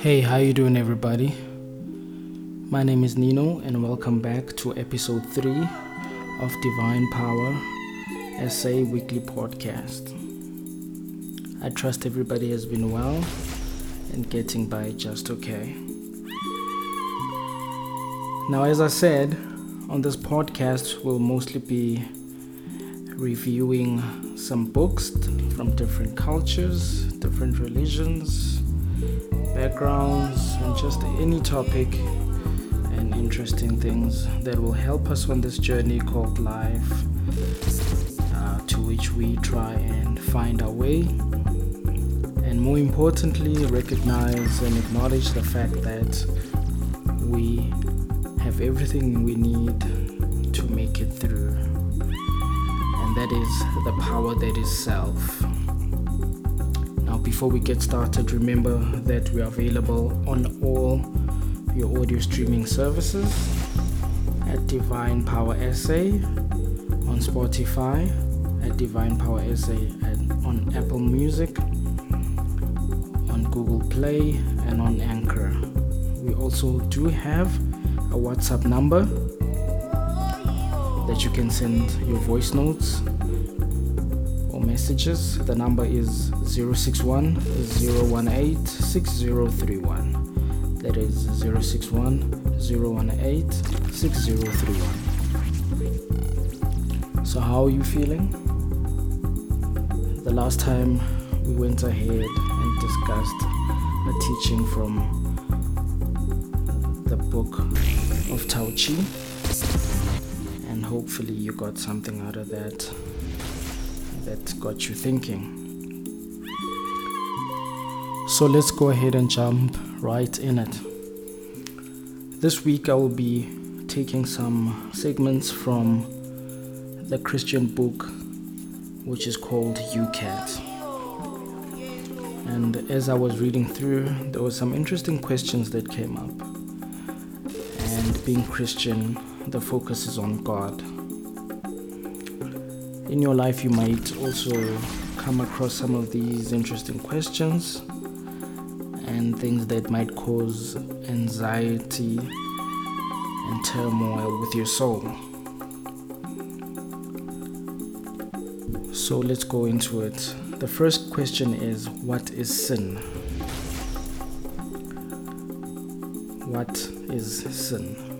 Hey, how you doing everybody? My name is Nino and welcome back to episode 3 of Divine Power SA weekly podcast. I trust everybody has been well and getting by just okay. Now, as I said, on this podcast, we'll mostly be reviewing some books from different cultures, different religions, backgrounds, and just any topic and interesting things that will help us on this journey called life, uh, to which we try and find our way. And more importantly, recognize and acknowledge the fact that we have everything we need to make it through and that is the power that is self. Now, before we get started, remember that we are available on all your audio streaming services at Divine Power SA, on Spotify, at Divine Power SA, and on Apple Music, on Google Play, and on Anchor. We also do have a WhatsApp number that you can send your voice notes or messages. The number is 061 018 6031. That is 061 018 6031. So, how are you feeling? The last time we went ahead and discussed a teaching from the book of Tao Chi hopefully you got something out of that that got you thinking. So let's go ahead and jump right in it. This week I will be taking some segments from the Christian book which is called YOUCAT. And as I was reading through, there were some interesting questions that came up. And being Christian, the focus is on God. In your life, you might also come across some of these interesting questions and things that might cause anxiety and turmoil with your soul. So let's go into it. The first question is What is sin? What is sin?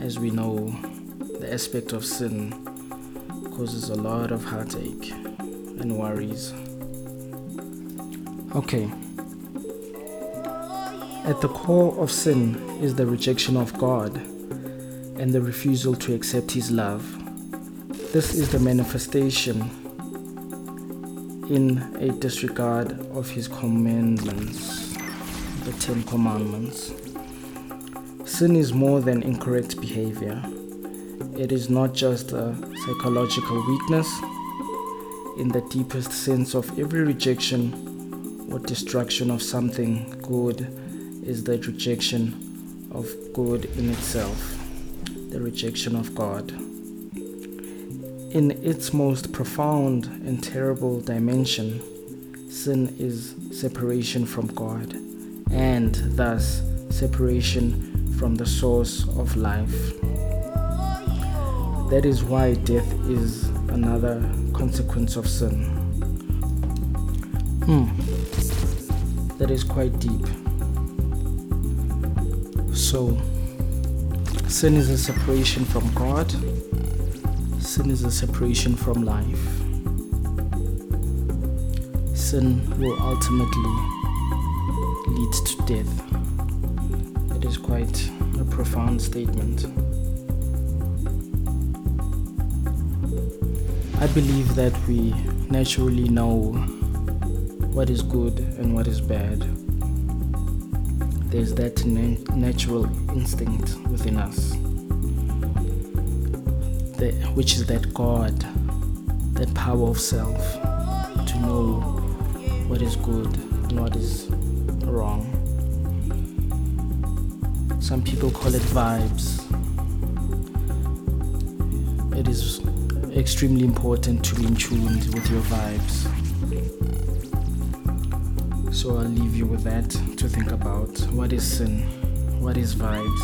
As we know, the aspect of sin causes a lot of heartache and worries. Okay. At the core of sin is the rejection of God and the refusal to accept His love. This is the manifestation in a disregard of His commandments, the Ten Commandments. Sin is more than incorrect behavior. It is not just a psychological weakness. In the deepest sense of every rejection or destruction of something good is the rejection of good in itself, the rejection of God. In its most profound and terrible dimension, sin is separation from God and thus separation from the source of life. That is why death is another consequence of sin. Hmm. That is quite deep. So, sin is a separation from God, sin is a separation from life. Sin will ultimately lead to death is quite a profound statement. I believe that we naturally know what is good and what is bad. There's that na- natural instinct within us, which is that God, that power of self to know what is good and what is wrong. Some people call it vibes. It is extremely important to be in tune with your vibes. So I'll leave you with that to think about. What is sin? What is vibes?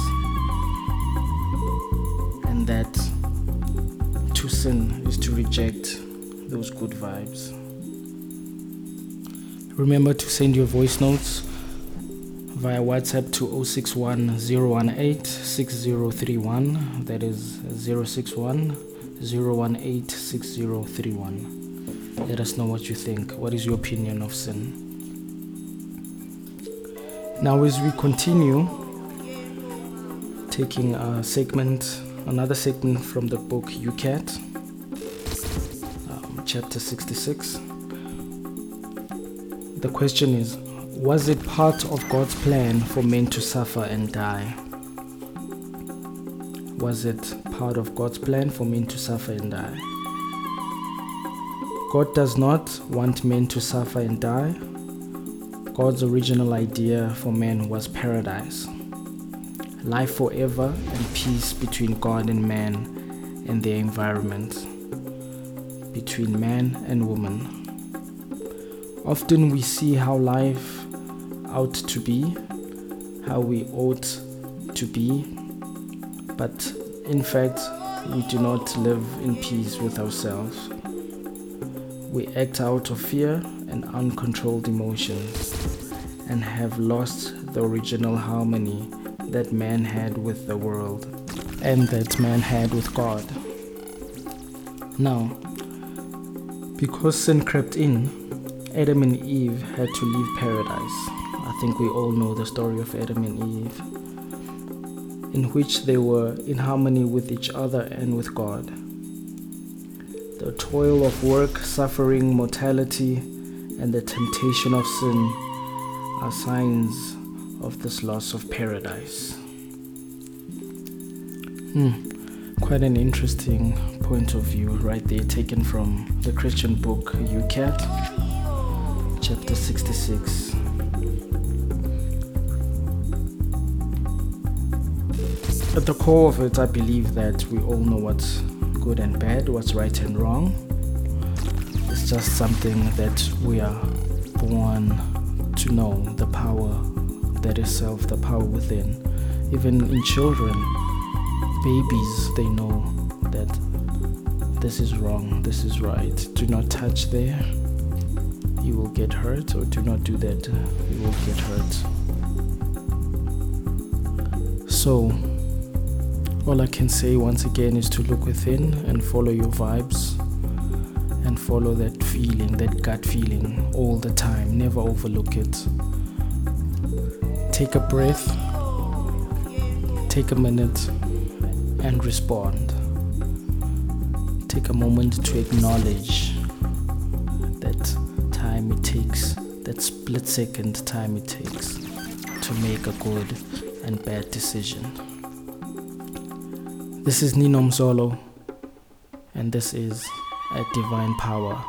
And that to sin is to reject those good vibes. Remember to send your voice notes via WhatsApp to 061 018 6031. That is 061 018 6031. Let us know what you think. What is your opinion of sin? Now, as we continue, taking a segment, another segment from the book YOUCAT, um, chapter 66. The question is Was it part of God's plan for men to suffer and die? Was it part of God's plan for men to suffer and die? God does not want men to suffer and die. God's original idea for men was paradise life forever and peace between God and man and their environment, between man and woman. Often we see how life ought to be, how we ought to be, but in fact, we do not live in peace with ourselves. We act out of fear and uncontrolled emotions and have lost the original harmony that man had with the world and that man had with God. Now, because sin crept in, Adam and Eve had to leave paradise. Think we all know the story of Adam and Eve, in which they were in harmony with each other and with God. The toil of work, suffering, mortality, and the temptation of sin are signs of this loss of paradise. Hmm, quite an interesting point of view, right there, taken from the Christian book YOUCAT, chapter 66. At the core of it, I believe that we all know what's good and bad, what's right and wrong. It's just something that we are born to know the power that is self, the power within. Even in children, babies, they know that this is wrong, this is right. Do not touch there, you will get hurt, or do not do that, you will get hurt. So, all I can say once again is to look within and follow your vibes and follow that feeling, that gut feeling all the time. Never overlook it. Take a breath, take a minute, and respond. Take a moment to acknowledge that time it takes, that split second time it takes to make a good and bad decision. This is Nino Mzolo, and this is a Divine Power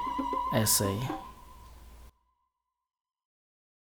SA.